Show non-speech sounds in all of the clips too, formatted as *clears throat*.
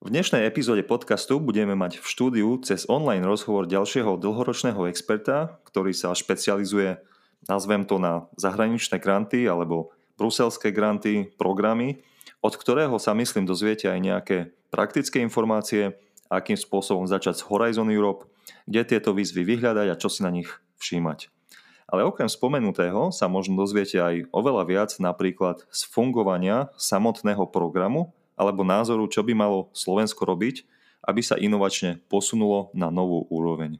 V dnešnej epizóde podcastu budeme mať v štúdiu cez online rozhovor ďalšieho dlhoročného experta, ktorý sa špecializuje, nazvem to na zahraničné granty alebo bruselské granty, programy, od ktorého sa myslím dozviete aj nejaké praktické informácie, akým spôsobom začať s Horizon Europe, kde tieto výzvy vyhľadať a čo si na nich všímať. Ale okrem spomenutého sa možno dozviete aj oveľa viac napríklad z fungovania samotného programu alebo názoru, čo by malo Slovensko robiť, aby sa inovačne posunulo na novú úroveň.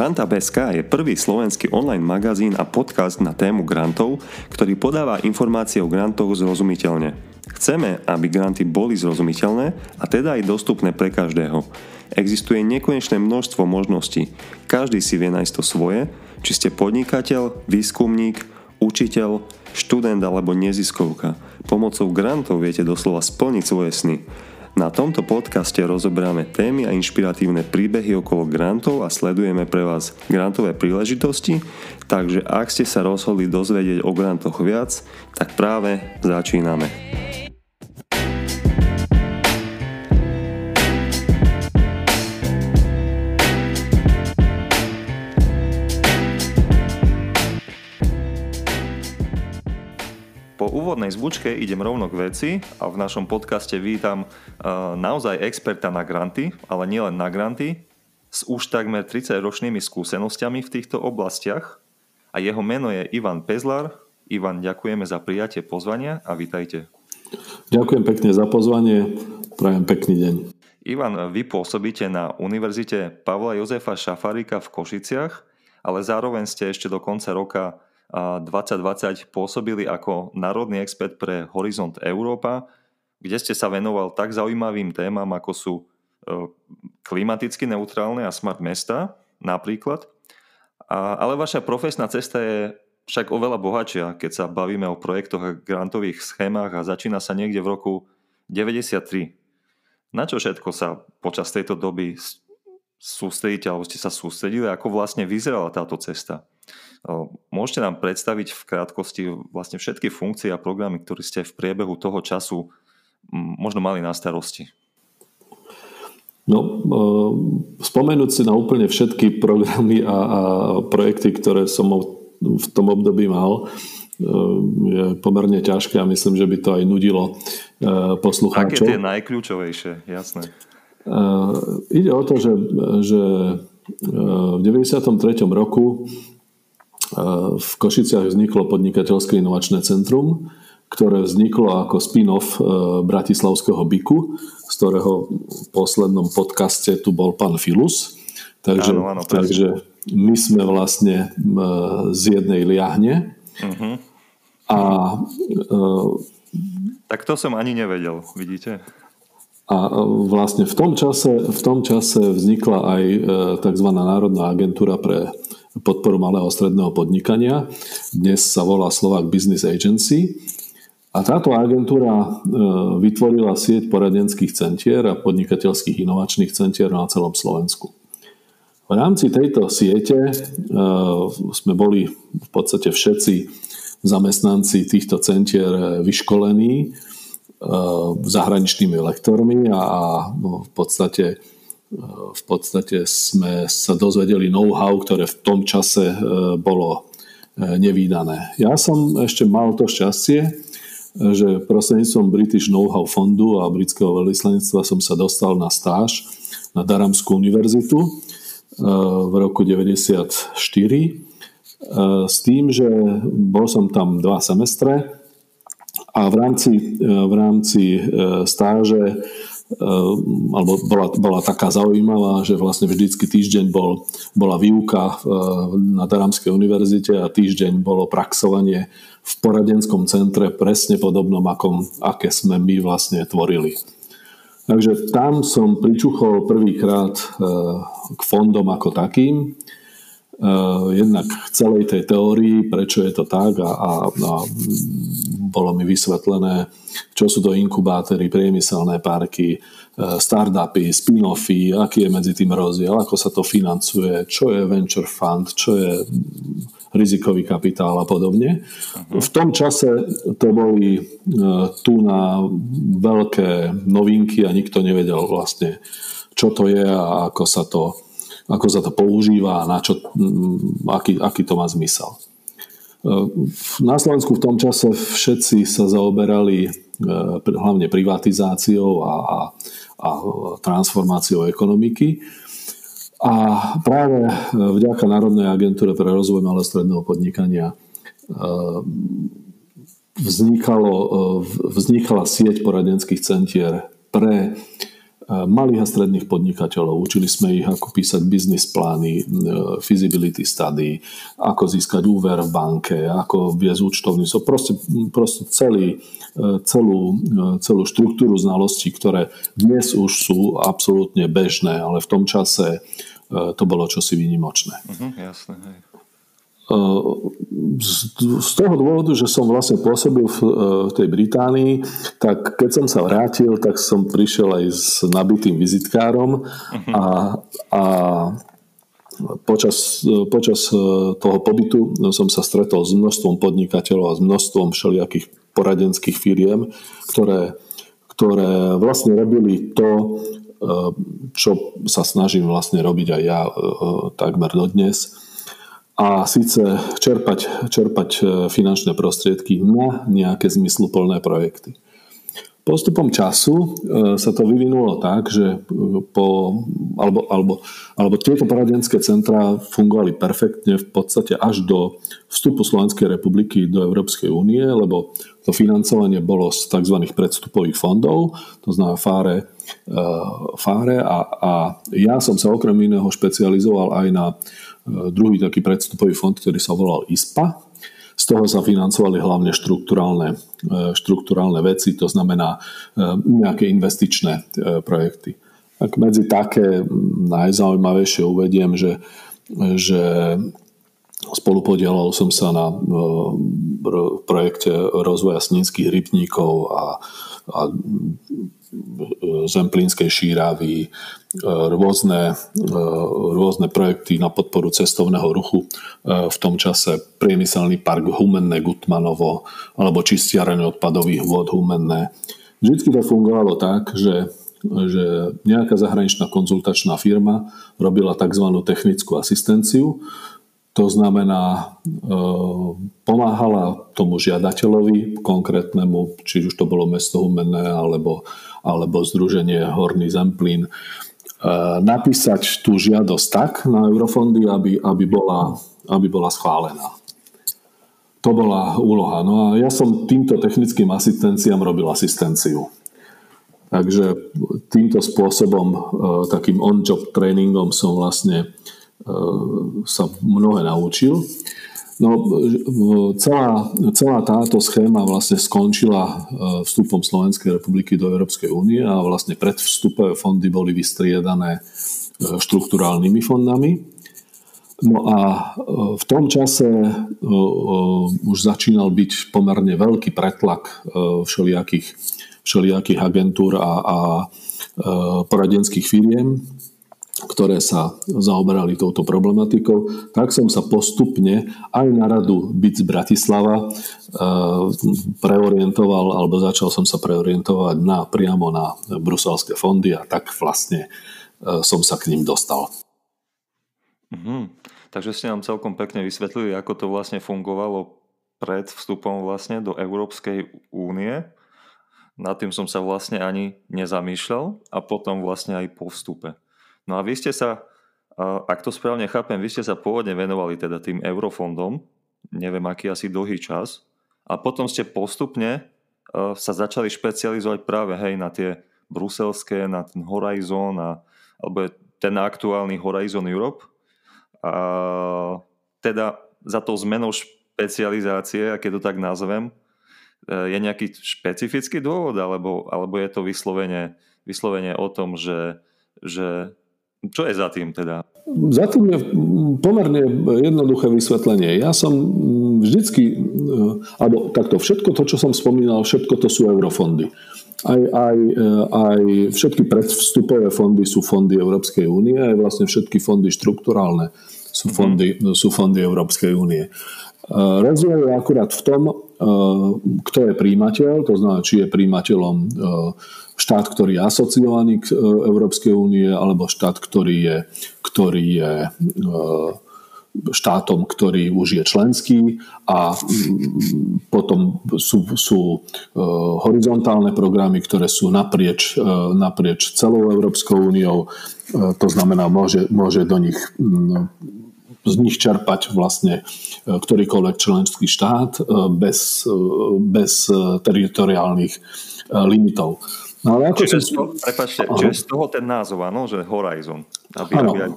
Granta.sk je prvý slovenský online magazín a podcast na tému grantov, ktorý podáva informácie o grantoch zrozumiteľne. Chceme, aby granty boli zrozumiteľné a teda aj dostupné pre každého. Existuje nekonečné množstvo možností. Každý si vie nájsť to svoje, či ste podnikateľ, výskumník, učiteľ, študent alebo neziskovka. Pomocou grantov viete doslova splniť svoje sny. Na tomto podcaste rozoberáme témy a inšpiratívne príbehy okolo grantov a sledujeme pre vás grantové príležitosti, takže ak ste sa rozhodli dozvedieť o grantoch viac, tak práve začíname. Úvodnej zvučke idem rovno k veci a v našom podcaste vítam uh, naozaj experta na granty, ale nielen na granty, s už takmer 30-ročnými skúsenosťami v týchto oblastiach a jeho meno je Ivan Pezlar. Ivan, ďakujeme za prijatie pozvania a vítajte. Ďakujem pekne za pozvanie, prajem pekný deň. Ivan, vy pôsobíte na Univerzite Pavla Jozefa Šafarika v Košiciach, ale zároveň ste ešte do konca roka 2020 pôsobili ako národný expert pre Horizont Európa, kde ste sa venoval tak zaujímavým témam, ako sú e, klimaticky neutrálne a smart mesta napríklad. ale vaša profesná cesta je však oveľa bohatšia, keď sa bavíme o projektoch a grantových schémach a začína sa niekde v roku 93. Na čo všetko sa počas tejto doby sústredíte, alebo ste sa sústredili, ako vlastne vyzerala táto cesta? Môžete nám predstaviť v krátkosti vlastne všetky funkcie a programy, ktoré ste v priebehu toho času možno mali na starosti? No, spomenúť si na úplne všetky programy a, a projekty, ktoré som v tom období mal, je pomerne ťažké a myslím, že by to aj nudilo poslucháčov. Aké tie najkľúčovejšie, jasné. ide o to, že, že v 93. roku v Košiciach vzniklo podnikateľské inovačné centrum, ktoré vzniklo ako spin-off e, Bratislavského byku, z ktorého v poslednom podcaste tu bol pán Filus. Takže, áno, áno, takže my sme vlastne e, z jednej liahne. Uh-huh. A, uh, tak to som ani nevedel, vidíte? A vlastne v tom čase, v tom čase vznikla aj tzv. Národná agentúra pre podporu malého stredného podnikania. Dnes sa volá Slovak Business Agency. A táto agentúra e, vytvorila sieť poradenských centier a podnikateľských inovačných centier na celom Slovensku. V rámci tejto siete e, sme boli v podstate všetci zamestnanci týchto centier vyškolení e, zahraničnými lektormi a v podstate v podstate sme sa dozvedeli know-how, ktoré v tom čase e, bolo e, nevýdané. Ja som ešte mal to šťastie, že prostredníctvom British Know-how fondu a britského veľvyslanectva som sa dostal na stáž na Daramskú univerzitu v roku 1994 s tým, že bol som tam dva semestre a v rámci, v rámci stáže alebo bola, bola taká zaujímavá, že vlastne vždycky týždeň bol, bola výuka ehm, na Daramskej univerzite a týždeň bolo praxovanie v poradenskom centre presne podobnom, ako, aké sme my vlastne tvorili. Takže tam som pričuchol prvýkrát ehm, k fondom ako takým, jednak k celej tej teórii, prečo je to tak a, a, a bolo mi vysvetlené, čo sú to inkubátory, priemyselné parky, e, startupy, spin-offy, aký je medzi tým rozdiel, ako sa to financuje, čo je venture fund, čo je rizikový kapitál a podobne. V tom čase to boli e, tu na veľké novinky a nikto nevedel vlastne, čo to je a ako sa to, ako sa to používa a na čo, aký, aký to má zmysel. Na Slovensku v tom čase všetci sa zaoberali e, hlavne privatizáciou a, a, a transformáciou ekonomiky. A práve e, vďaka Národnej agentúre pre rozvoj malého stredného podnikania vznikalo, vznikala sieť poradenských centier pre malých a stredných podnikateľov. Učili sme ich, ako písať biznis plány, feasibility study, ako získať úver v banke, ako viesť účtovníctvo. Proste, proste celý, celú, celú štruktúru znalostí, ktoré dnes už sú absolútne bežné, ale v tom čase to bolo čosi výnimočné. Uh-huh, jasné, hej z toho dôvodu, že som vlastne pôsobil v, e, v tej Británii, tak keď som sa vrátil, tak som prišiel aj s nabitým vizitkárom a, a počas, počas e, toho pobytu som sa stretol s množstvom podnikateľov a s množstvom všelijakých poradenských firiem, ktoré, ktoré vlastne robili to, e, čo sa snažím vlastne robiť aj ja takmer dodnes a síce čerpať, čerpať e, finančné prostriedky na nejaké zmysluplné projekty. Postupom času e, sa to vyvinulo tak, že e, po, alebo, alebo, alebo tieto poradenské centrá fungovali perfektne v podstate až do vstupu Slovenskej republiky do Európskej únie, lebo to financovanie bolo z tzv. predstupových fondov, to znamená FARE, FARE a, a ja som sa okrem iného špecializoval aj na druhý taký predstupový fond, ktorý sa volal ISPA. Z toho sa financovali hlavne štruktúrálne, e, štruktúrálne veci, to znamená e, nejaké investičné e, projekty. Tak medzi také najzaujímavejšie uvediem, že, že spolupodielal som sa na projekte rozvoja sninských rybníkov a, a zemplínskej šíravy, e, rôzne, e, rôzne projekty na podporu cestovného ruchu, e, v tom čase priemyselný park Humenné Gutmanovo alebo čistiareň odpadových vôd Humenné. Vždy to fungovalo tak, že že nejaká zahraničná konzultačná firma robila tzv. technickú asistenciu, to znamená, pomáhala tomu žiadateľovi konkrétnemu, či už to bolo mesto Humenné alebo alebo Združenie Horný Zemplín, e, napísať tú žiadosť tak na eurofondy, aby, aby, bola, aby bola schválená. To bola úloha. No a ja som týmto technickým asistenciám robil asistenciu. Takže týmto spôsobom, e, takým on-job tréningom som vlastne e, sa mnohé naučil. No, celá, celá táto schéma vlastne skončila e, vstupom Slovenskej republiky do Európskej únie a vlastne predvstupové fondy boli vystriedané e, štruktúrálnymi fondami. No a e, v tom čase už začínal byť pomerne veľký pretlak všelijakých, všelijakých agentúr a, a poradenských firiem ktoré sa zaoberali touto problematikou, tak som sa postupne aj na radu BIC Bratislava e, preorientoval, alebo začal som sa preorientovať na, priamo na bruselské fondy a tak vlastne e, som sa k ním dostal. Mm-hmm. Takže ste nám celkom pekne vysvetlili, ako to vlastne fungovalo pred vstupom vlastne do Európskej únie. Nad tým som sa vlastne ani nezamýšľal a potom vlastne aj po vstupe. No a vy ste sa, ak to správne chápem, vy ste sa pôvodne venovali teda tým eurofondom, neviem aký asi dlhý čas, a potom ste postupne sa začali špecializovať práve hej na tie bruselské, na ten Horizon, a, alebo ten aktuálny Horizon Europe. A teda za tou zmenou špecializácie, aké to tak nazvem, je nejaký špecifický dôvod, alebo, alebo je to vyslovene, vyslovene o tom, že, že čo je za tým teda? Za tým je pomerne jednoduché vysvetlenie. Ja som vždycky, alebo takto, všetko to, čo som spomínal, všetko to sú eurofondy. Aj, aj, aj všetky predvstupové fondy sú fondy Európskej únie, aj vlastne všetky fondy štrukturálne sú mhm. fondy, sú fondy Európskej únie. Rozdiel je akurát v tom, kto je príjimateľ, to znamená, či je príjimateľom štát, ktorý je asociovaný k e, Európskej únie, alebo štát, ktorý je, ktorý je e, štátom, ktorý už je členský a potom sú, sú e, horizontálne programy, ktoré sú naprieč, naprieč celou Európskou úniou. To znamená, môže, môže do nich z nich čerpať vlastne ktorýkoľvek členský štát bez, bez teritoriálnych limitov. No, ale ako čiže, som... z toho, prepáčte, čiže z toho ten názov, áno, že Horizon. Aby, áno, aby aj,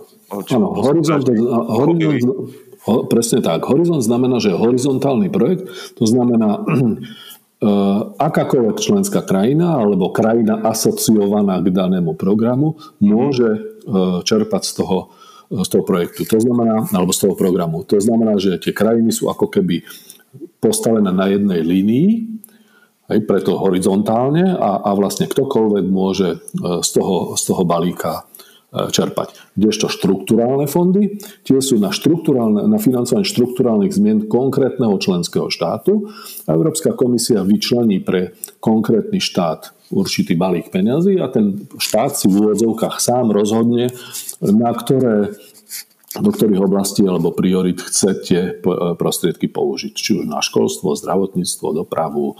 áno Horizon, Horizon, ho, presne tak. Horizon znamená, že horizontálny projekt, to znamená *clears throat* akákoľvek členská krajina alebo krajina asociovaná k danému programu môže čerpať z toho, z toho projektu. To znamená, alebo z toho programu. To znamená, že tie krajiny sú ako keby postavené na jednej línii Hej, preto horizontálne a, a vlastne ktokoľvek môže e, z toho, z toho balíka čerpať. Kdežto štruktúrálne fondy, tie sú na, na financovanie štruktúrálnych zmien konkrétneho členského štátu. Európska komisia vyčlení pre konkrétny štát určitý balík peňazí a ten štát si v úvodzovkách sám rozhodne, na ktoré do ktorých oblastí alebo priorit chcete e, prostriedky použiť. Či už na školstvo, zdravotníctvo, dopravu,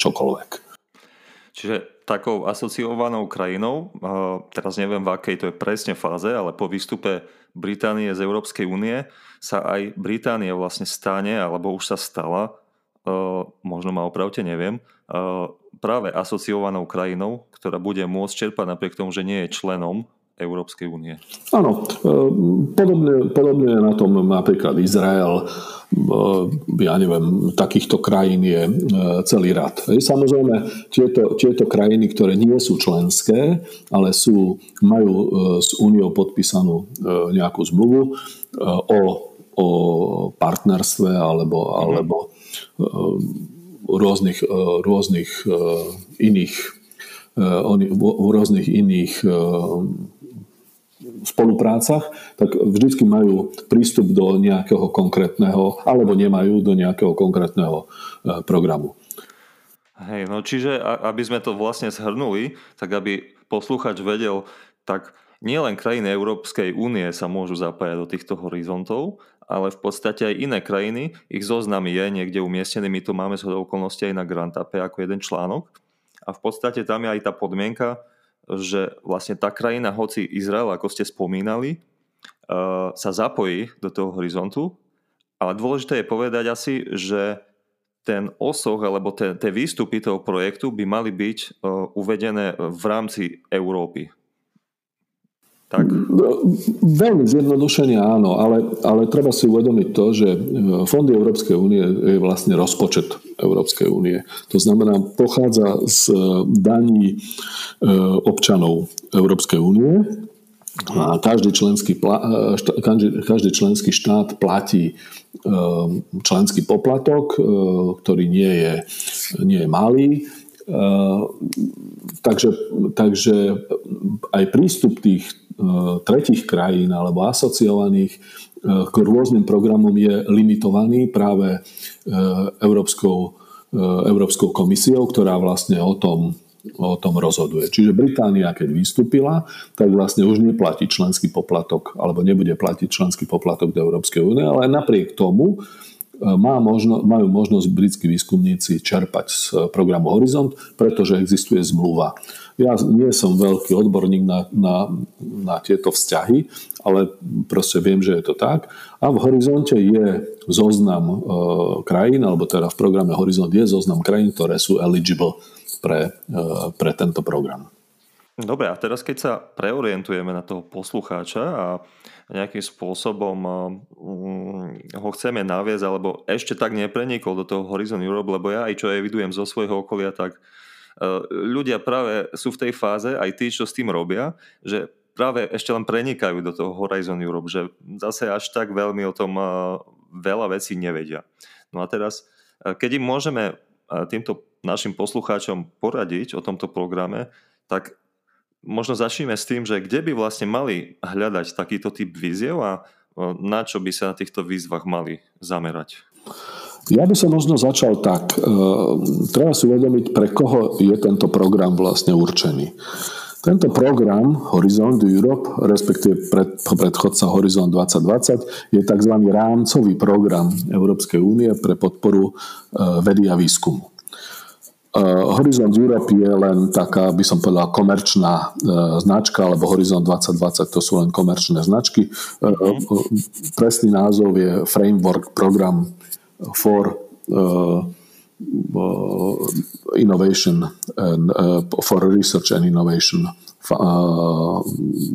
čokoľvek. Čiže takou asociovanou krajinou, teraz neviem v akej to je presne fáze, ale po výstupe Británie z Európskej únie sa aj Británia vlastne stane, alebo už sa stala, možno ma opravte, neviem, práve asociovanou krajinou, ktorá bude môcť čerpať napriek tomu, že nie je členom Európskej únie. Áno, e, podobne, podobne je na tom napríklad Izrael, e, ja neviem, takýchto krajín je e, celý rad. Samozrejme, tieto, tieto krajiny, ktoré nie sú členské, ale sú, majú s úniou podpísanú nejakú zmluvu o, o partnerstve alebo, alebo rôznych, rôznych iných v rôznych iných spoluprácach, tak vždycky majú prístup do nejakého konkrétneho, alebo nemajú do nejakého konkrétneho e, programu. Hej, no čiže aby sme to vlastne zhrnuli, tak aby posluchač vedel, tak nielen krajiny Európskej únie sa môžu zapájať do týchto horizontov, ale v podstate aj iné krajiny, ich zoznam je niekde umiestnený, my to máme z okolností aj na Grantape ako jeden článok. A v podstate tam je aj tá podmienka, že vlastne tá krajina, hoci Izrael, ako ste spomínali, uh, sa zapojí do toho horizontu, ale dôležité je povedať asi, že ten osoch alebo tie výstupy toho projektu by mali byť uh, uvedené v rámci Európy. Tak? Veľmi zjednodušene áno, ale, ale treba si uvedomiť to, že e, fondy Európskej únie je vlastne rozpočet Európskej únie. To znamená, pochádza z daní e, občanov Európskej únie a každý členský, e, každý členský štát platí členský poplatok, ktorý nie je, nie je malý. Takže, takže aj prístup tých E, tretich krajín alebo asociovaných e, k rôznym programom je limitovaný práve e, Európskou, Európskou komisiou, ktorá vlastne o tom, o tom rozhoduje. Čiže Británia, keď vystúpila, tak vlastne už neplatí členský poplatok, alebo nebude platiť členský poplatok do Európskej únie, ale napriek tomu má možno, majú možnosť britskí výskumníci čerpať z programu Horizont, pretože existuje zmluva ja nie som veľký odborník na, na, na tieto vzťahy, ale proste viem, že je to tak. A v horizonte je zoznam e, krajín, alebo teda v programe Horizont je zoznam krajín, ktoré sú eligible pre, e, pre tento program. Dobre, a teraz keď sa preorientujeme na toho poslucháča a nejakým spôsobom mm, ho chceme naviesť, alebo ešte tak neprenikol do toho Horizon Europe, lebo ja aj čo evidujem zo svojho okolia, tak ľudia práve sú v tej fáze, aj tí, čo s tým robia, že práve ešte len prenikajú do toho Horizon Europe, že zase až tak veľmi o tom veľa vecí nevedia. No a teraz, keď im môžeme týmto našim poslucháčom poradiť o tomto programe, tak možno začneme s tým, že kde by vlastne mali hľadať takýto typ víziev a na čo by sa na týchto výzvach mali zamerať? Ja by som možno začal tak. Treba si uvedomiť, pre koho je tento program vlastne určený. Tento program Horizon Europe, respektíve pred, predchodca Horizon 2020, je tzv. rámcový program Európskej únie pre podporu e, vedy a výskumu. E, Horizon Europe je len taká, by som povedal, komerčná e, značka, alebo Horizon 2020 to sú len komerčné značky. Presný názov je Framework Program for innovation and for research and innovation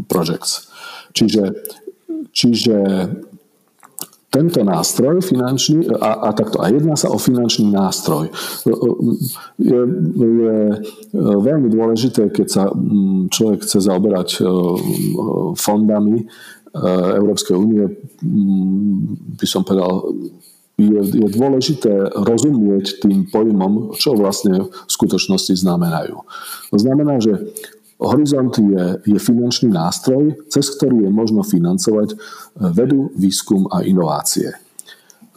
projects. Čiže, čiže tento nástroj finančný, a, a takto, a jedná sa o finančný nástroj. Je, je veľmi dôležité, keď sa mm, človek chce zaoberať fondami Európskej únie, mm, by som povedal, je, je dôležité rozumieť tým pojmom, čo vlastne v skutočnosti znamenajú. To znamená, že Horizont je, je finančný nástroj, cez ktorý je možno financovať vedu, výskum a inovácie.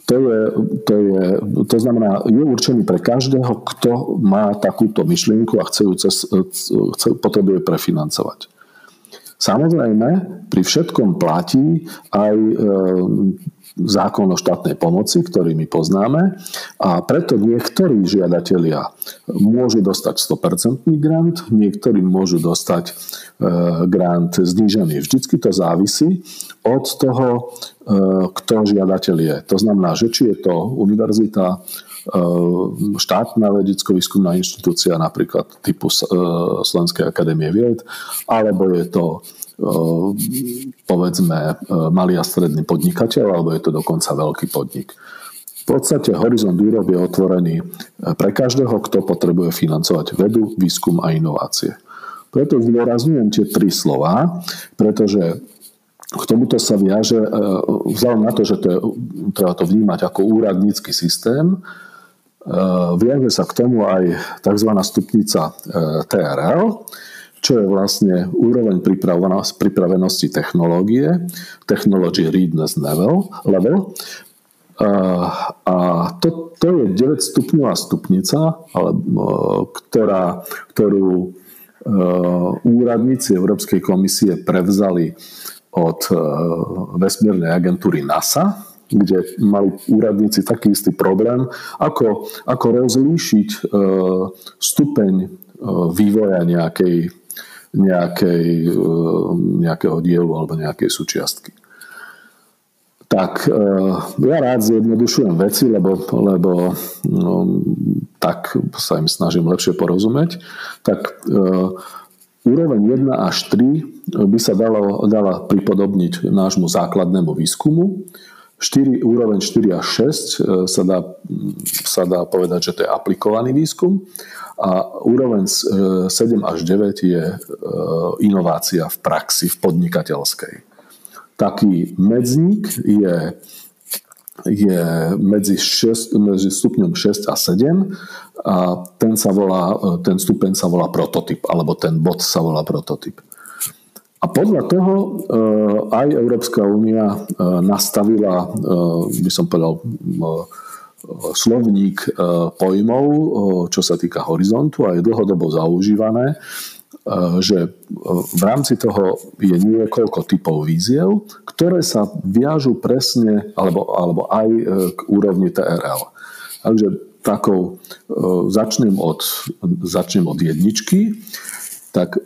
To, je, to, je, to znamená, je určený pre každého, kto má takúto myšlienku a chce ju cez, chce, potrebuje prefinancovať. Samozrejme, pri všetkom platí aj e, zákon o štátnej pomoci, ktorý my poznáme a preto niektorí žiadatelia môžu dostať 100% grant, niektorí môžu dostať e, grant znížený. Vždycky to závisí od toho, e, kto žiadateľ je. To znamená, že či je to univerzita, e, štátna vedecko-výskumná inštitúcia, napríklad typu Slovenskej akadémie vied, alebo je to povedzme malý a stredný podnikateľ, alebo je to dokonca veľký podnik. V podstate Horizon Europe je otvorený pre každého, kto potrebuje financovať vedu, výskum a inovácie. Preto zdôrazňujem tie tri slova, pretože k tomuto sa viaže, vzhľadom na to, že to je, treba to vnímať ako úradnícky systém, viaže sa k tomu aj tzv. stupnica TRL, čo je vlastne úroveň pripravenosti technológie, technology readiness level, level. A to, to je 9 stupňová stupnica, ktorá, ktorú e, úradníci Európskej komisie prevzali od e, vesmírnej agentúry NASA, kde mali úradníci taký istý problém, ako, ako rozlíšiť e, stupeň vývoja nejakej nejakej, eh, nejakého dielu alebo nejakej súčiastky. Tak eh, ja rád zjednodušujem veci, lebo, lebo no, tak sa im snažím lepšie porozumieť. Tak uh, úroveň 1 až 3 by sa dalo, dala pripodobniť nášmu základnému výskumu. 4, úroveň 4 až 6 sa dá, sa dá povedať, že to je aplikovaný výskum a úroveň 7 e, až 9 je e, inovácia v praxi, v podnikateľskej. Taký medzník je, je medzi, 6, medzi stupňom 6 a 7 a ten, sa volá, e, ten stupeň sa volá prototyp, alebo ten bod sa volá prototyp. A podľa toho aj Európska únia nastavila, by som povedal, slovník e, pojmov, e, čo sa týka horizontu a je dlhodobo zaužívané, e, že v rámci toho je niekoľko typov víziev, ktoré sa viažu presne alebo, alebo aj k úrovni TRL. Takže takou začnem od, začnem od jedničky, tak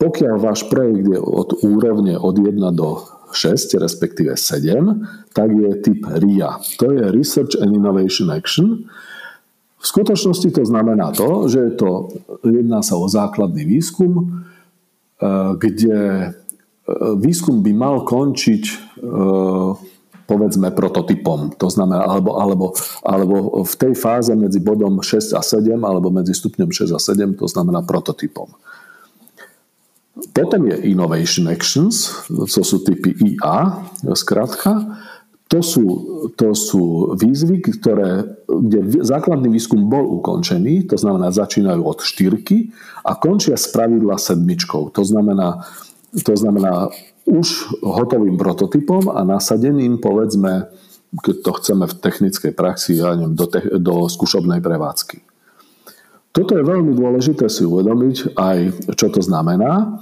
pokiaľ váš projekt je od úrovne od 1 do 6, respektíve 7, tak je typ RIA. To je Research and Innovation Action. V skutočnosti to znamená to, že to, jedná sa o základný výskum, e, kde e, výskum by mal končiť e, povedzme prototypom. To znamená, alebo, alebo, alebo v tej fáze medzi bodom 6 a 7, alebo medzi stupňom 6 a 7, to znamená prototypom. Potom je Innovation Actions, to sú typy IA, skrátka. To sú, to sú výzvy, ktoré, kde základný výskum bol ukončený, to znamená začínajú od štyrky a končia z pravidla sedmičkou. To znamená, to znamená už hotovým prototypom a nasadeným, povedzme, keď to chceme v technickej praxi, ja neviem, do, te, do skúšobnej prevádzky. Toto je veľmi dôležité si uvedomiť aj, čo to znamená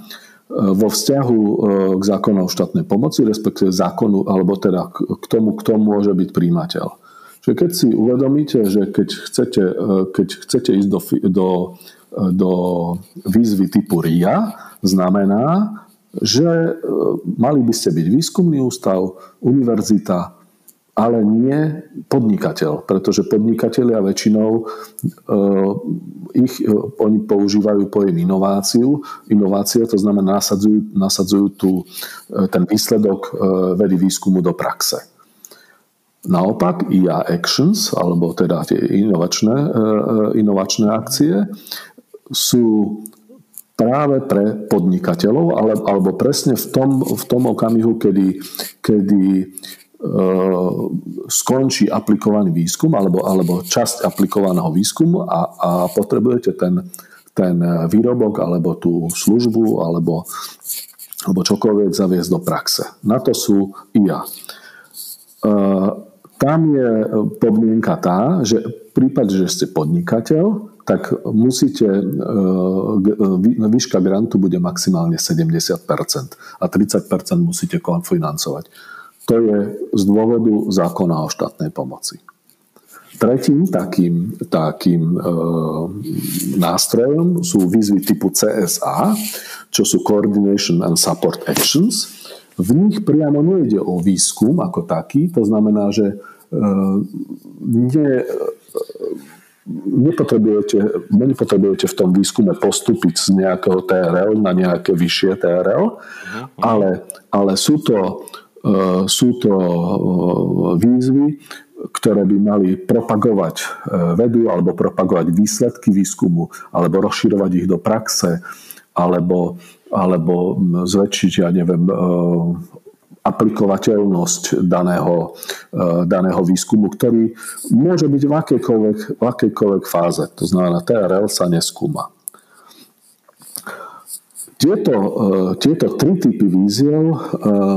vo vzťahu e, k zákonu o štátnej pomoci, respektíve zákonu, alebo teda k tomu, kto môže byť príjimateľ. Čiže keď si uvedomíte, že keď chcete, e, keď chcete ísť do, do, do výzvy typu RIA, znamená, že e, mali by ste byť výskumný ústav, univerzita, ale nie podnikateľ, pretože podnikatelia väčšinou e, ich, e, oni používajú pojem inováciu. Inovácia to znamená nasadzujú, nasadzujú tu e, ten výsledok e, vedy výskumu do praxe. Naopak IA Actions, alebo teda tie inovačné, e, e, inovačné akcie, sú práve pre podnikateľov, ale, alebo presne v tom, v tom okamihu, kedy, kedy E, skončí aplikovaný výskum alebo, alebo časť aplikovaného výskumu a, a potrebujete ten, ten výrobok alebo tú službu alebo, alebo čokoľvek zaviesť do praxe. Na to sú IA. E, tam je podmienka tá, že v prípade, že ste podnikateľ, tak musíte, e, výška grantu bude maximálne 70% a 30% musíte konfinancovať. To je z dôvodu zákona o štátnej pomoci. Tretím takým, takým e, nástrojom sú výzvy typu CSA, čo sú Coordination and Support Actions. V nich priamo nejde o výskum ako taký, to znamená, že e, ne, nepotrebujete, nepotrebujete v tom výskume postúpiť z nejakého TRL na nejaké vyššie TRL, uh-huh. ale, ale sú to sú to e, výzvy, ktoré by mali propagovať e, vedu alebo propagovať výsledky výskumu alebo rozširovať ich do praxe alebo, alebo zväčšiť, ja neviem, aplikovateľnosť daného, daného výskumu, ktorý môže byť v akejkoľvek, v akejkoľvek fáze. To znamená, TRL sa neskúma. Tieto, e, tieto tri typy víziev e,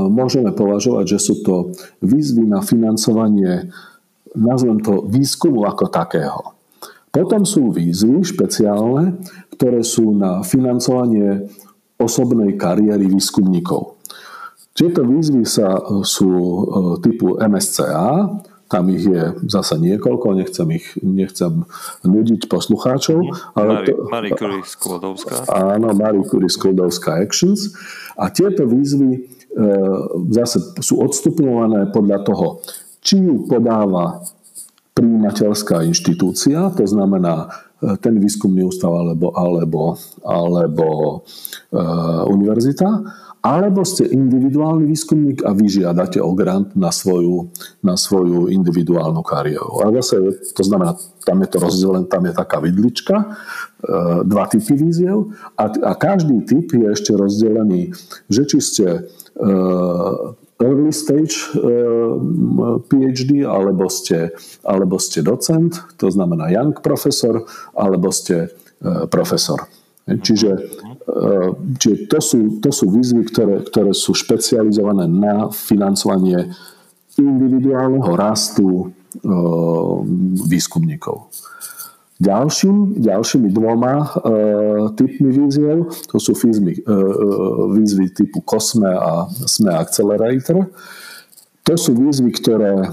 môžeme považovať, že sú to výzvy na financovanie, nazvem to výskumu ako takého. Potom sú výzvy špeciálne, ktoré sú na financovanie osobnej kariéry výskumníkov. Tieto výzvy sa, sú e, typu MSCA, tam ich je zase niekoľko, nechcem ich nechcem nudiť poslucháčov. Mhm. Ale Marie, to, Marie Curie Sklodovská. Áno, Marie Curie Sklodovská Actions. A tieto výzvy e, zase sú odstupňované podľa toho, či ju podáva príjimateľská inštitúcia, to znamená e, ten výskumný ústav alebo, alebo, alebo e, univerzita, alebo ste individuálny výskumník a vy žiadate o grant na svoju, na svoju individuálnu kariéru. A zase, to znamená, tam je to rozdelené, tam je taká vidlička, e, dva typy víziev a, a každý typ je ešte rozdelený, že či ste e, early stage e, PhD, alebo ste, alebo ste docent, to znamená young profesor, alebo ste profesor. Čiže, čiže to, sú, to sú výzvy, ktoré, ktoré sú špecializované na financovanie individuálneho rastu eh, výskumníkov. Ďalším, ďalšími dvoma e, typmi výziev, to sú výzvy, e, výzvy typu COSME a SME Accelerator. To sú výzvy, ktoré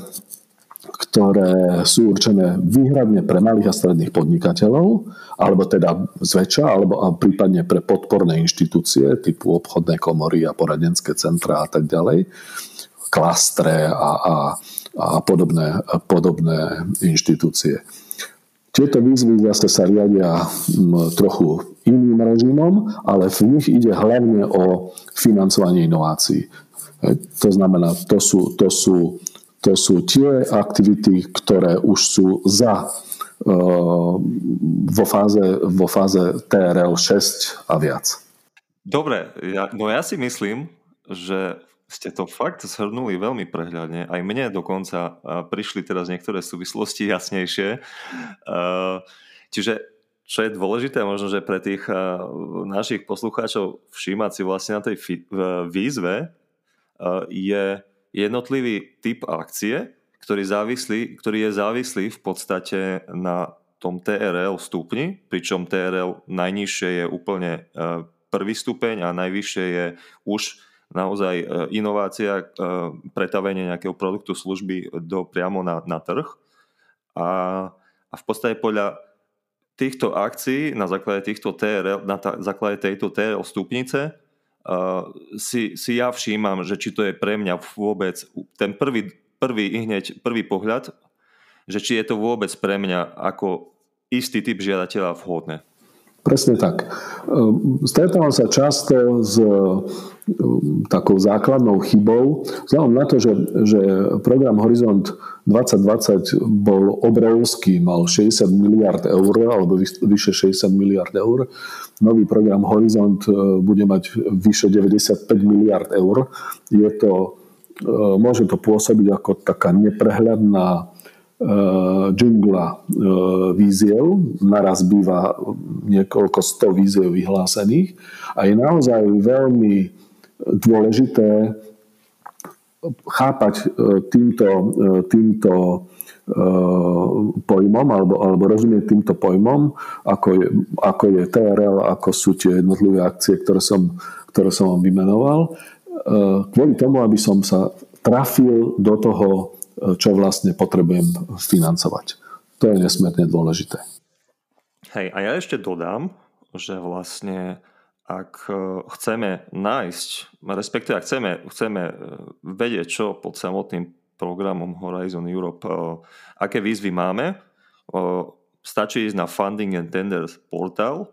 ktoré sú určené výhradne pre malých a stredných podnikateľov, alebo teda zväčša, alebo a prípadne pre podporné inštitúcie typu obchodné komory a poradenské centra a tak ďalej, klastre a, a, a podobné, podobné inštitúcie. Tieto výzvy zase sa riadia trochu iným režimom, ale v nich ide hlavne o financovanie inovácií. To znamená, to sú, to sú to sú tie aktivity, ktoré už sú za uh, vo, fáze, vo fáze TRL 6 a viac. Dobre, ja, no ja si myslím, že ste to fakt zhrnuli veľmi prehľadne. Aj mne dokonca prišli teraz niektoré súvislosti jasnejšie. Čiže čo je dôležité možno, že pre tých našich poslucháčov všímať si vlastne na tej výzve je jednotlivý typ akcie, ktorý, závislý, ktorý je závislý v podstate na tom TRL stupni, pričom TRL najnižšie je úplne prvý stupeň a najvyššie je už naozaj e, inovácia, e, pretavenie nejakého produktu, služby do, priamo na, na trh. A, a v podstate podľa týchto akcií, na základe týchto TRL, na ta, základe tejto TRL stupnice, si, si ja všímam, že či to je pre mňa vôbec ten prvý, prvý, hneď, prvý pohľad, že či je to vôbec pre mňa ako istý typ žiadateľa vhodné. Presne tak. Ehm, stretávam sa často s ehm, takou základnou chybou, vzhľadom na to, že, že program Horizont 2020 bol obrovský, mal 60 miliard eur, alebo vyše 60 miliard eur. Nový program Horizont ehm, bude mať vyše 95 miliard eur. Je to, môže to pôsobiť ako taká neprehľadná Eh, džungla eh, víziev, naraz býva niekoľko sto víziev vyhlásených. A je naozaj veľmi dôležité chápať eh, týmto, týmto pojmom alebo, alebo rozumieť týmto pojmom, ako je, ako je TRL, ako sú tie jednotlivé akcie, ktoré som, ktoré som vám vymenoval, kvôli tomu, aby som sa trafil do toho čo vlastne potrebujem financovať. To je nesmierne dôležité. Hej, a ja ešte dodám, že vlastne ak e, chceme nájsť, respektíve ak chceme, chceme e, vedieť, čo pod samotným programom Horizon Europe, e, aké výzvy máme, stačí ísť na Funding and Tenders portál.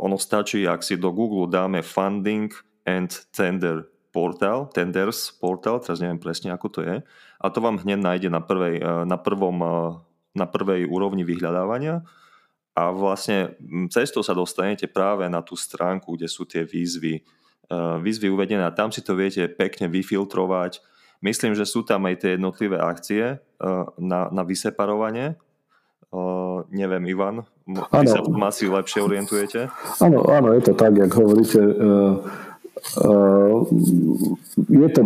Ono stačí, ak si do Google dáme Funding and Tender portál, Tenders portál, teraz neviem presne, ako to je, a to vám hneď nájde na, prvej, e, na, prvom, e, na prvej úrovni vyhľadávania a vlastne cestou sa dostanete práve na tú stránku, kde sú tie výzvy, e, výzvy uvedené a tam si to viete pekne vyfiltrovať. Myslím, že sú tam aj tie jednotlivé akcie na, na vyseparovanie. neviem, Ivan, vy sa v tom asi lepšie orientujete? Áno, áno, je to tak, jak hovoríte. Ehm, je to,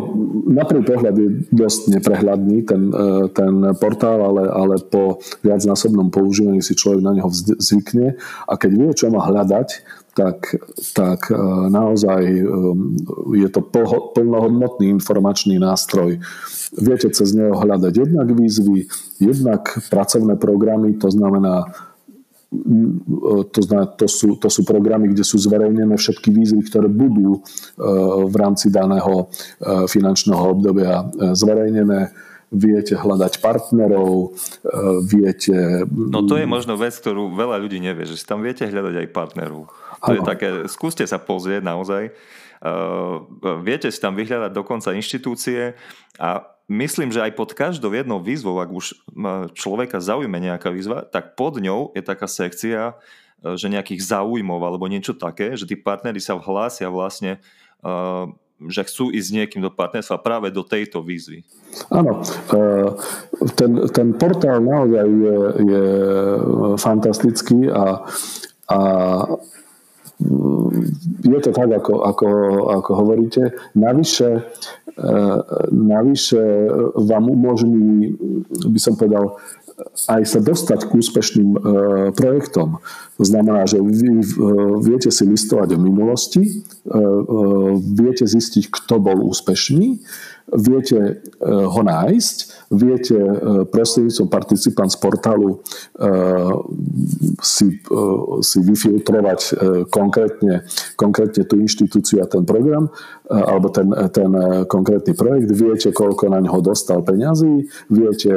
na prvý pohľad je dosť neprehľadný ten, e, ten portál, ale, ale po viacnásobnom používaní si človek na neho zvykne a keď vie, čo má hľadať, tak, tak e, naozaj e, je to plnohodnotný informačný nástroj. Viete cez neho hľadať jednak výzvy, jednak pracovné programy, to znamená to, znamená, to, sú, to sú programy, kde sú zverejnené všetky výzvy, ktoré budú e, v rámci daného e, finančného obdobia e, zverejnené. Viete hľadať partnerov, viete... No to je možno vec, ktorú veľa ľudí nevie, že tam viete hľadať aj partnerov. To ano. je také, skúste sa pozrieť naozaj. Viete si tam vyhľadať dokonca inštitúcie a myslím, že aj pod každou jednou výzvou, ak už človeka zaujme nejaká výzva, tak pod ňou je taká sekcia, e, že nejakých záujmov alebo niečo také, že tí partnery sa hlásia vlastne e, že chcú ísť niekým do partnerstva práve do tejto výzvy. Áno, e, ten, ten portál naozaj je, je fantastický a, a je to tak, ako, ako, ako hovoríte. Navyše, e, navyše vám umožní, by som povedal, aj sa dostať k úspešným e, projektom. To znamená, že vy viete si listovať o minulosti, viete zistiť, kto bol úspešný, viete ho nájsť, viete prostredníctvom participant z portálu si, si vyfiltrovať konkrétne, konkrétne tú inštitúciu a ten program alebo ten, ten konkrétny projekt, viete, koľko na ňo dostal peňazí, viete,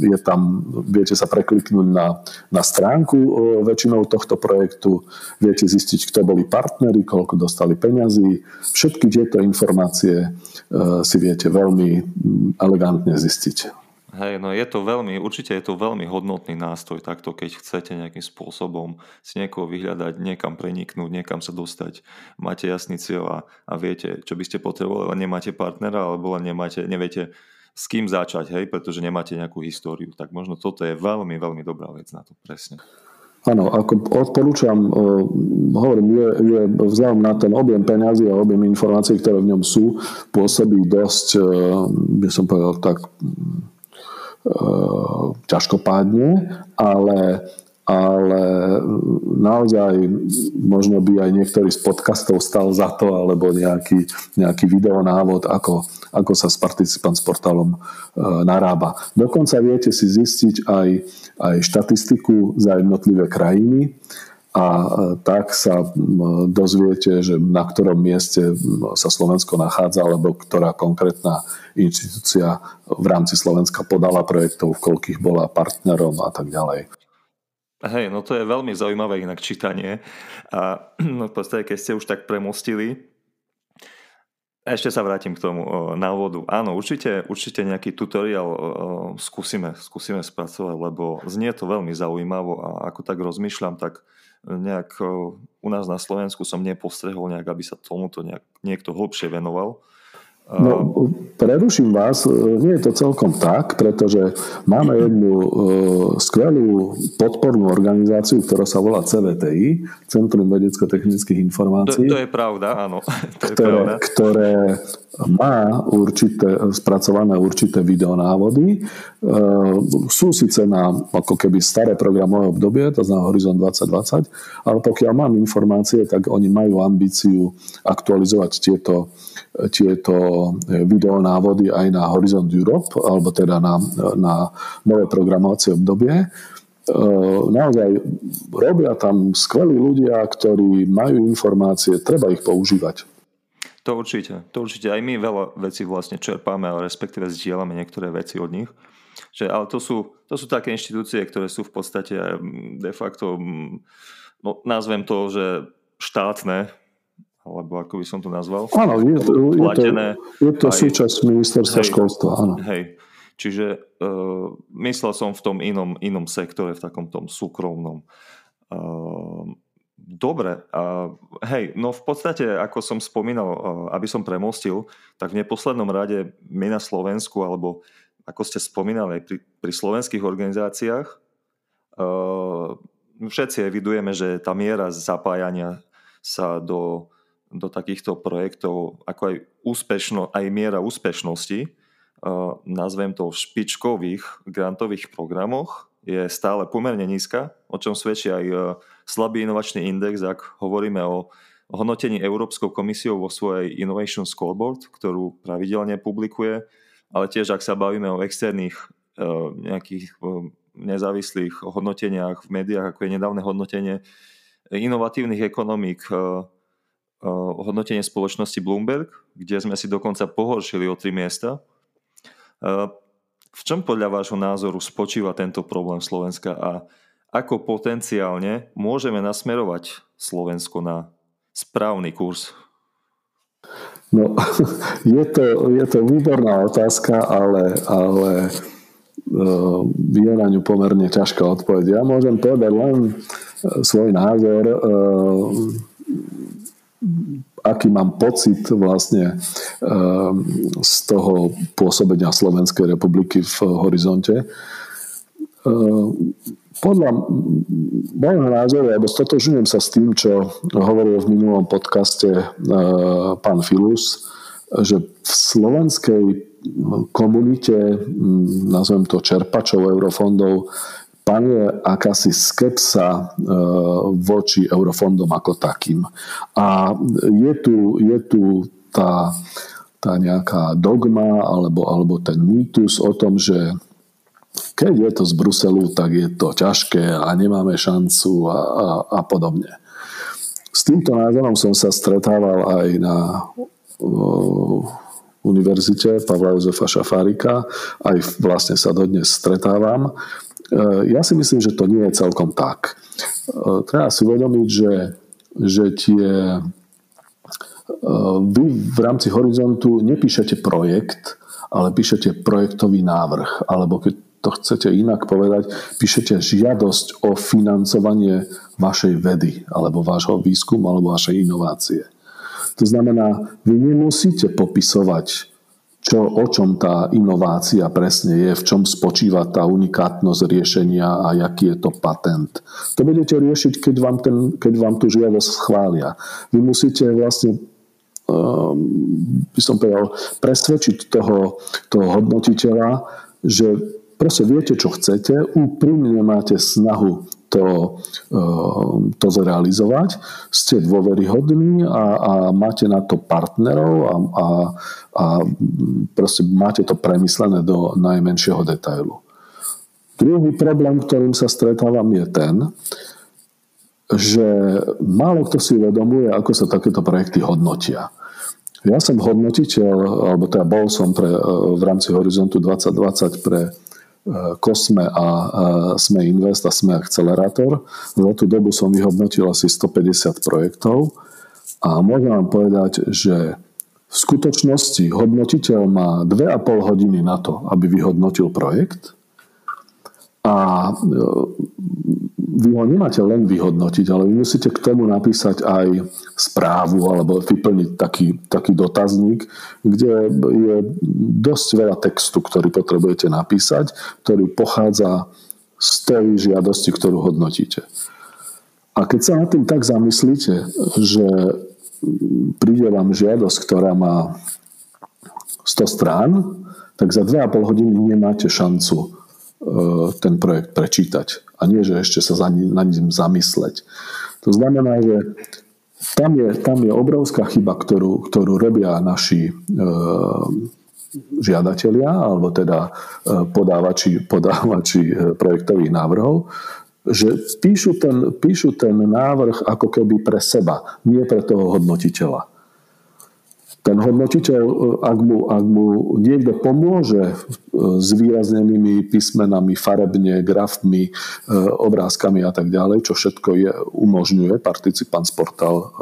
je tam, viete sa prekliknúť na, na stránku väčšinou tohto projektu, viete zistiť, kto boli partneri, koľko dostali peňazí. Všetky tieto informácie si viete veľmi elegantne zistiť. Hej, no je to veľmi, určite je to veľmi hodnotný nástroj takto, keď chcete nejakým spôsobom si niekoho vyhľadať, niekam preniknúť, niekam sa dostať, máte jasný cieľ a, a viete, čo by ste potrebovali, ale nemáte partnera, alebo len nemáte, neviete s kým začať, hej, pretože nemáte nejakú históriu. Tak možno toto je veľmi, veľmi dobrá vec na to, presne. Áno, ako odporúčam, uh, hovorím, je, je vzhľadom na ten objem peňazí a objem informácií, ktoré v ňom sú, pôsobí dosť, uh, by som povedal tak, ťažkopádne, ale ale naozaj možno by aj niektorý z podcastov stal za to, alebo nejaký, nejaký videonávod, ako, ako sa s participant s portálom e, narába. Dokonca viete si zistiť aj, aj štatistiku za jednotlivé krajiny a e, tak sa dozviete, že na ktorom mieste sa Slovensko nachádza, alebo ktorá konkrétna inštitúcia v rámci Slovenska podala projektov, koľkých bola partnerom a tak ďalej. Hej, no to je veľmi zaujímavé inak čítanie. A *clears throat* no, v podstate, keď ste už tak premostili, ešte sa vrátim k tomu návodu. Áno, určite, určite nejaký tutoriál skúsime, skúsime spracovať, lebo znie to veľmi zaujímavo a ako tak rozmýšľam, tak nejak o, u nás na Slovensku som nepostrehol nejak, aby sa tomuto nejak, niekto hlbšie venoval. No, preruším vás, nie je to celkom tak, pretože máme jednu uh, skvelú podpornú organizáciu, ktorá sa volá CVTI, Centrum vedecko-technických informácií. To, to je pravda, áno. *laughs* To je ktoré, pravda. ktoré má určité, spracované určité videonávody. Uh, sú síce na ako keby staré programové obdobie, to znamená Horizon 2020, ale pokiaľ mám informácie, tak oni majú ambíciu aktualizovať tieto tieto videonávody aj na Horizont Europe, alebo teda na, na nové programovacie obdobie. E, naozaj robia tam skvelí ľudia, ktorí majú informácie, treba ich používať. To určite, to určite. Aj my veľa vecí vlastne čerpáme, ale respektíve zdieľame niektoré veci od nich. Že, ale to sú, to sú také inštitúcie, ktoré sú v podstate mm, de facto, mm, no, nazvem to, že štátne, alebo ako by som to nazval. Áno, je to, je to, je to aj, súčasť ministerstva hej, školstva. Áno. Hej, čiže uh, myslel som v tom inom, inom sektore, v takom tom súkromnom. Uh, dobre, uh, hej, no v podstate, ako som spomínal, uh, aby som premostil, tak v neposlednom rade my na Slovensku, alebo ako ste spomínali pri, pri slovenských organizáciách, uh, všetci evidujeme, že tá miera zapájania sa do do takýchto projektov, ako aj, úspešno, aj miera úspešnosti, uh, nazvem to v špičkových grantových programoch, je stále pomerne nízka, o čom svedčí aj uh, slabý inovačný index, ak hovoríme o hodnotení Európskou komisiou vo svojej Innovation Scoreboard, ktorú pravidelne publikuje, ale tiež ak sa bavíme o externých uh, nejakých nezávislých hodnoteniach v médiách, ako je nedávne hodnotenie inovatívnych ekonomík hodnotenie spoločnosti Bloomberg, kde sme si dokonca pohoršili o tri miesta. V čom podľa vášho názoru spočíva tento problém Slovenska a ako potenciálne môžeme nasmerovať Slovensko na správny kurz? No, *laughs* je to, je to výborná otázka, ale, ale je na ňu pomerne ťažká odpoveď. Ja môžem povedať len svoj názor aký mám pocit vlastne ehm, z toho pôsobenia Slovenskej republiky v horizonte. Ehm, podľa môjho názoru, alebo stotožňujem sa s tým, čo hovoril v minulom podcaste ehm, pán Filus, že v slovenskej komunite, nazvem to čerpačov eurofondov, panuje akási skepsa e, voči eurofondom ako takým. A je tu, je tu tá, tá nejaká dogma alebo, alebo ten mýtus o tom, že keď je to z Bruselu, tak je to ťažké a nemáme šancu a, a, a podobne. S týmto názorom som sa stretával aj na univerzite Pavla Jozefa Šafárika, aj vlastne sa dodnes stretávam ja si myslím, že to nie je celkom tak. E, treba si uvedomiť, že, že tie e, vy v rámci Horizontu nepíšete projekt, ale píšete projektový návrh, alebo keď to chcete inak povedať, píšete žiadosť o financovanie vašej vedy, alebo vášho výskumu, alebo vašej inovácie. To znamená, vy nemusíte popisovať, čo, o čom tá inovácia presne je, v čom spočíva tá unikátnosť riešenia a aký je to patent. To budete riešiť, keď vám, ten, keď vám tú žiadosť schvália. Vy musíte vlastne ehm, by som povedal, presvedčiť toho, toho hodnotiteľa, že proste viete, čo chcete, úprimne máte snahu to, eh, to zrealizovať, ste dôveryhodní a, a máte na to partnerov a, a, a proste máte to premyslené do najmenšieho detailu. Druhý problém, ktorým sa stretávam, je ten, že málo kto si uvedomuje, ako sa takéto projekty hodnotia. Ja som hodnotiteľ, alebo teda bol som pre, eh, v rámci Horizontu 2020 pre Kosme a Sme Invest a Sme Accelerator. Za tú dobu som vyhodnotil asi 150 projektov a môžem vám povedať, že v skutočnosti hodnotiteľ má 2,5 hodiny na to, aby vyhodnotil projekt a vy ho nemáte len vyhodnotiť, ale vy musíte k tomu napísať aj správu alebo vyplniť taký, taký dotazník, kde je dosť veľa textu, ktorý potrebujete napísať, ktorý pochádza z tej žiadosti, ktorú hodnotíte. A keď sa na tým tak zamyslíte, že príde vám žiadosť, ktorá má 100 strán, tak za 2,5 hodiny nemáte šancu ten projekt prečítať a nie, že ešte sa na ním zamysleť. To znamená, že tam je, tam je obrovská chyba, ktorú, ktorú robia naši e, žiadatelia, alebo teda e, podávači, podávači e, projektových návrhov, že píšu ten, píšu ten návrh ako keby pre seba, nie pre toho hodnotiteľa ten hodnotiteľ, e, ak mu, ak mu niekto pomôže e, s výraznenými písmenami, farebne, grafmi, e, obrázkami a tak ďalej, čo všetko je, umožňuje participant portál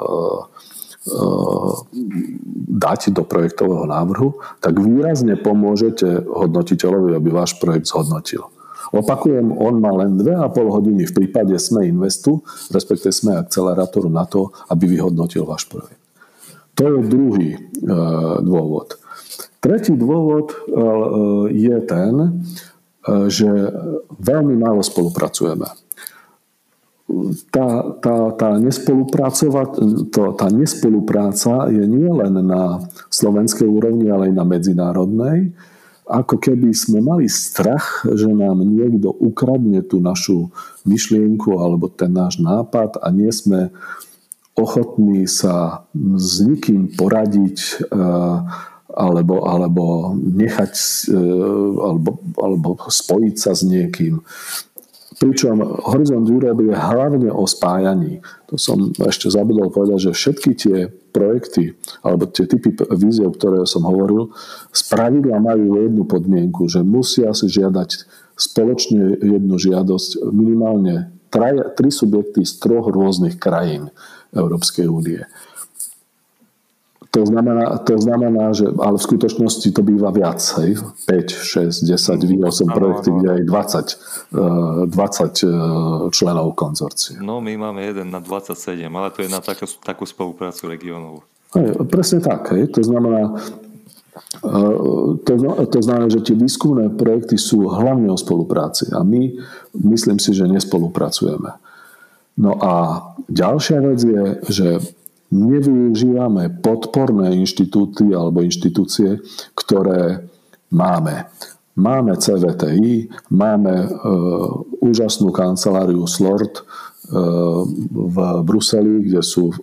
dať do projektového návrhu, tak výrazne pomôžete hodnotiteľovi, aby váš projekt zhodnotil. Opakujem, on má len 2,5 hodiny v prípade SME Investu, respektive SME Accelerátoru na to, aby vyhodnotil váš projekt. To je druhý e, dôvod. Tretí dôvod e, je ten, e, že veľmi málo spolupracujeme. Tá, tá, tá, to, tá nespolupráca je nielen na slovenskej úrovni, ale aj na medzinárodnej. Ako keby sme mali strach, že nám niekto ukradne tú našu myšlienku alebo ten náš nápad a nie sme ochotní sa s nikým poradiť eh, alebo, alebo nechať eh, alebo, alebo spojiť sa s niekým. Pričom Horizont Europe je hlavne o spájaní. To som ešte zabudol povedať, že všetky tie projekty alebo tie typy víziev, ktoré som hovoril, z pravidla majú jednu podmienku, že musia si žiadať spoločne jednu žiadosť minimálne tri subjekty z troch rôznych krajín. Európskej únie. To znamená, to znamená, že ale v skutočnosti to býva viac, hej? 5, 6, 10, vy 8 projekty, kde aj 20, 20 e, e, členov konzorcia. No my máme jeden na 27, ale to je na takú, takú spoluprácu regionov. Hej, presne tak, hej? to znamená, e, to, to znamená, že tie výskumné projekty sú hlavne o spolupráci a my myslím si, že nespolupracujeme. No a ďalšia vec je, že nevyužívame podporné inštitúty alebo inštitúcie, ktoré máme. Máme CVTI, máme e, úžasnú kanceláriu SLORD e, v Bruseli, kde sú e,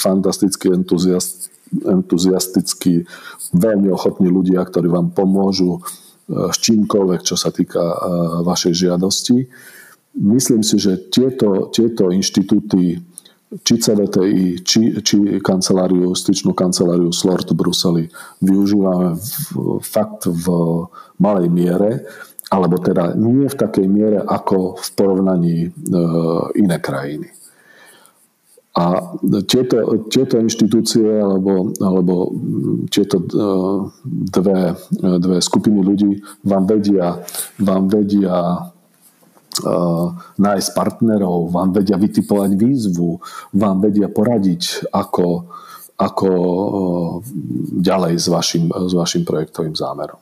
fantasticky entuziast, entuziastickí, veľmi ochotní ľudia, ktorí vám pomôžu e, s čímkoľvek, čo sa týka e, vašej žiadosti. Myslím si, že tieto, tieto inštitúty, či CVTI, či, či kanceláriu, styčnú kanceláriu SLORT v Bruseli využívame v, fakt v malej miere, alebo teda nie v takej miere ako v porovnaní e, iné krajiny. A tieto, tieto inštitúcie alebo, alebo tieto dve, dve skupiny ľudí vám vedia, vám vedia nájsť partnerov, vám vedia vytipovať výzvu, vám vedia poradiť, ako, ako ďalej s vašim, s vašim projektovým zámerom.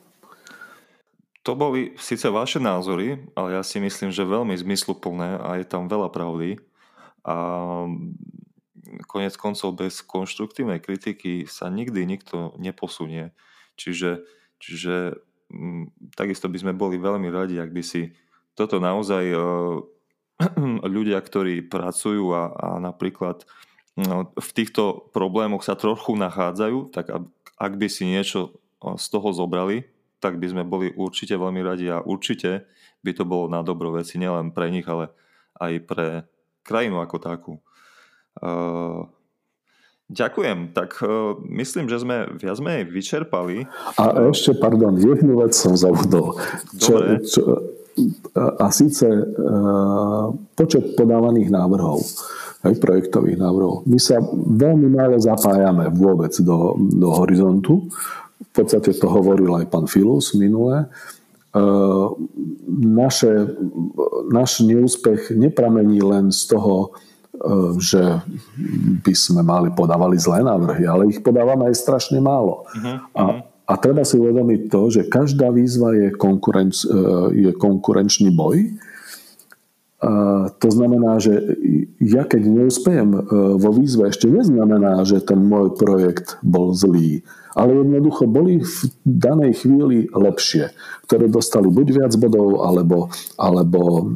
To boli síce vaše názory, ale ja si myslím, že veľmi zmysluplné a je tam veľa pravdy. A konec koncov bez konštruktívnej kritiky sa nikdy nikto neposunie. Čiže, čiže m, takisto by sme boli veľmi radi, ak by si toto naozaj e, *clears throat* ľudia, ktorí pracujú a, a napríklad no, v týchto problémoch sa trochu nachádzajú, tak ak by si niečo z toho zobrali, tak by sme boli určite veľmi radi a určite by to bolo na dobro veci nielen pre nich, ale aj pre krajinu ako takú. Uh, ďakujem. Tak uh, myslím, že sme viac menej vyčerpali. A ešte, pardon, jednu vec som zabudol. Čo, čo, a síce uh, počet podávaných návrhov, aj projektových návrhov. My sa veľmi málo zapájame vôbec do, do horizontu v podstate to hovoril aj pán Filus minule, e, naše, náš neúspech nepramení len z toho, e, že by sme mali podávali zlé návrhy, ale ich podávame aj strašne málo. Uh-huh. A, a treba si uvedomiť to, že každá výzva je, konkurenc, e, je konkurenčný boj. A to znamená, že ja keď neúspejem vo výzve, ešte neznamená, že ten môj projekt bol zlý ale jednoducho boli v danej chvíli lepšie, ktoré dostali buď viac bodov, alebo, alebo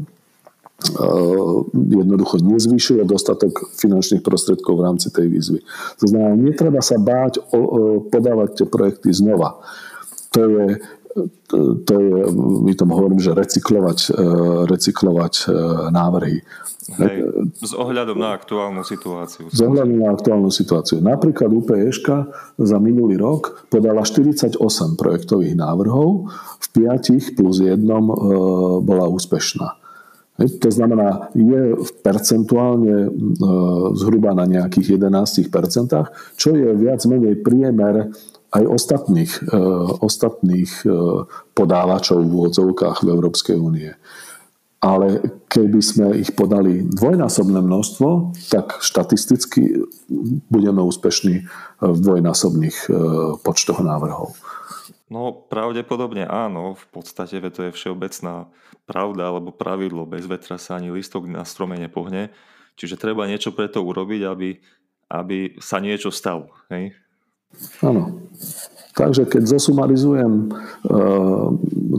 jednoducho nezvýšilo dostatok finančných prostriedkov v rámci tej výzvy. To znamená, netreba sa báť o, o, podávať tie projekty znova. To je, to je, my tomu hovorím, že recyklovať, e, recyklovať e, návrhy. Hej, s ohľadom na aktuálnu situáciu. S ohľadom na aktuálnu situáciu. Napríklad UPŠ za minulý rok podala 48 projektových návrhov, v 5 plus jednom e, bola úspešná. To znamená, je percentuálne zhruba na nejakých 11%, čo je viac menej priemer aj ostatných, e, ostatných e, podávačov v úvodzovkách v Európskej únie. Ale keby sme ich podali dvojnásobné množstvo, tak štatisticky budeme úspešní v dvojnásobných e, počtoch návrhov. No pravdepodobne áno, v podstate to je všeobecná pravda alebo pravidlo, bez vetra sa ani listok na strome nepohne, čiže treba niečo pre to urobiť, aby, aby sa niečo stalo. Hej? Áno. Takže keď zosumarizujem e,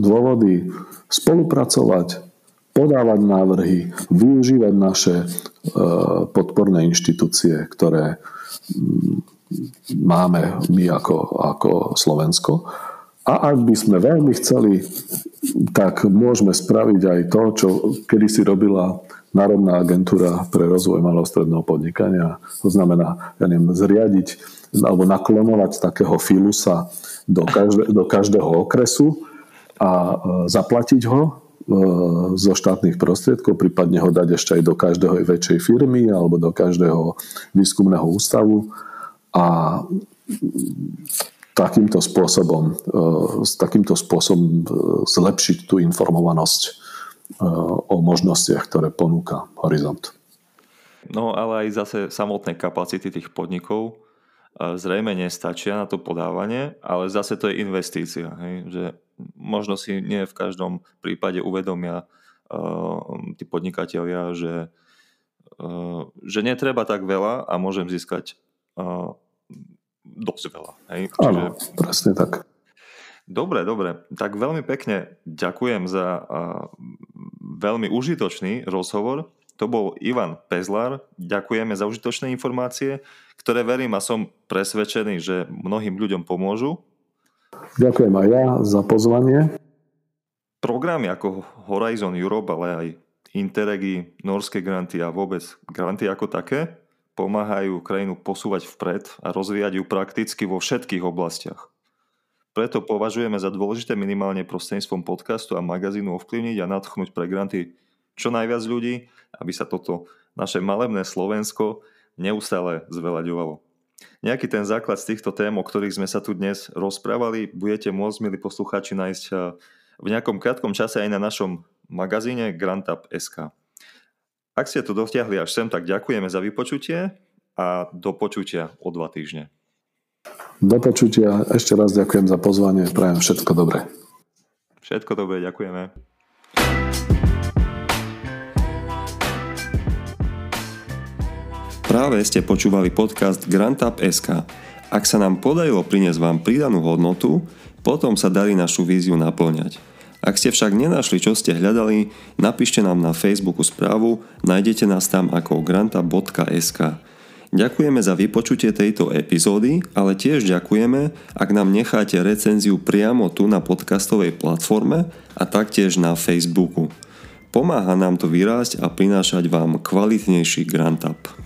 dôvody spolupracovať, podávať návrhy, využívať naše e, podporné inštitúcie, ktoré máme my ako, ako Slovensko. A ak by sme veľmi chceli, tak môžeme spraviť aj to, čo kedysi robila Národná agentúra pre rozvoj malostredného podnikania. To znamená, ja neviem, zriadiť alebo naklonovať takého filusa do, každé, do každého okresu a e, zaplatiť ho e, zo štátnych prostriedkov, prípadne ho dať ešte aj do každého väčšej firmy alebo do každého výskumného ústavu a takýmto spôsobom, e, s takýmto spôsobom zlepšiť tú informovanosť o možnostiach, ktoré ponúka Horizont. No ale aj zase samotné kapacity tých podnikov zrejme nestačia na to podávanie, ale zase to je investícia. Hej? Že možno si nie v každom prípade uvedomia uh, tí podnikatelia, že, že netreba tak veľa a môžem získať dosť veľa. Hej? Áno, Čiže... presne tak. Dobre, dobre. Tak veľmi pekne ďakujem za uh, veľmi užitočný rozhovor. To bol Ivan Pezlar. Ďakujeme za užitočné informácie, ktoré verím a som presvedčený, že mnohým ľuďom pomôžu. Ďakujem aj ja za pozvanie. Programy ako Horizon Europe, ale aj Interregi, norské granty a vôbec granty ako také pomáhajú krajinu posúvať vpred a rozvíjať ju prakticky vo všetkých oblastiach. Preto považujeme za dôležité minimálne prostredníctvom podcastu a magazínu ovplyvniť a nadchnúť pre granty čo najviac ľudí, aby sa toto naše malebné Slovensko neustále zveľaďovalo. Nejaký ten základ z týchto tém, o ktorých sme sa tu dnes rozprávali, budete môcť, milí poslucháči, nájsť eh, v nejakom krátkom čase aj na našom magazíne GrantUp.sk. Ak ste to dotiahli až sem, tak ďakujeme za vypočutie a do počutia o dva týždne. Do počutia. Ešte raz ďakujem za pozvanie. Prajem všetko dobré. Všetko dobré, ďakujeme. Práve ste počúvali podcast GrantUp.sk. Ak sa nám podarilo priniesť vám pridanú hodnotu, potom sa darí našu víziu naplňať. Ak ste však nenašli, čo ste hľadali, napíšte nám na Facebooku správu, nájdete nás tam ako granta.sk. Ďakujeme za vypočutie tejto epizódy, ale tiež ďakujeme, ak nám necháte recenziu priamo tu na podcastovej platforme a taktiež na Facebooku. Pomáha nám to vyrásť a prinášať vám kvalitnejší Grant Up.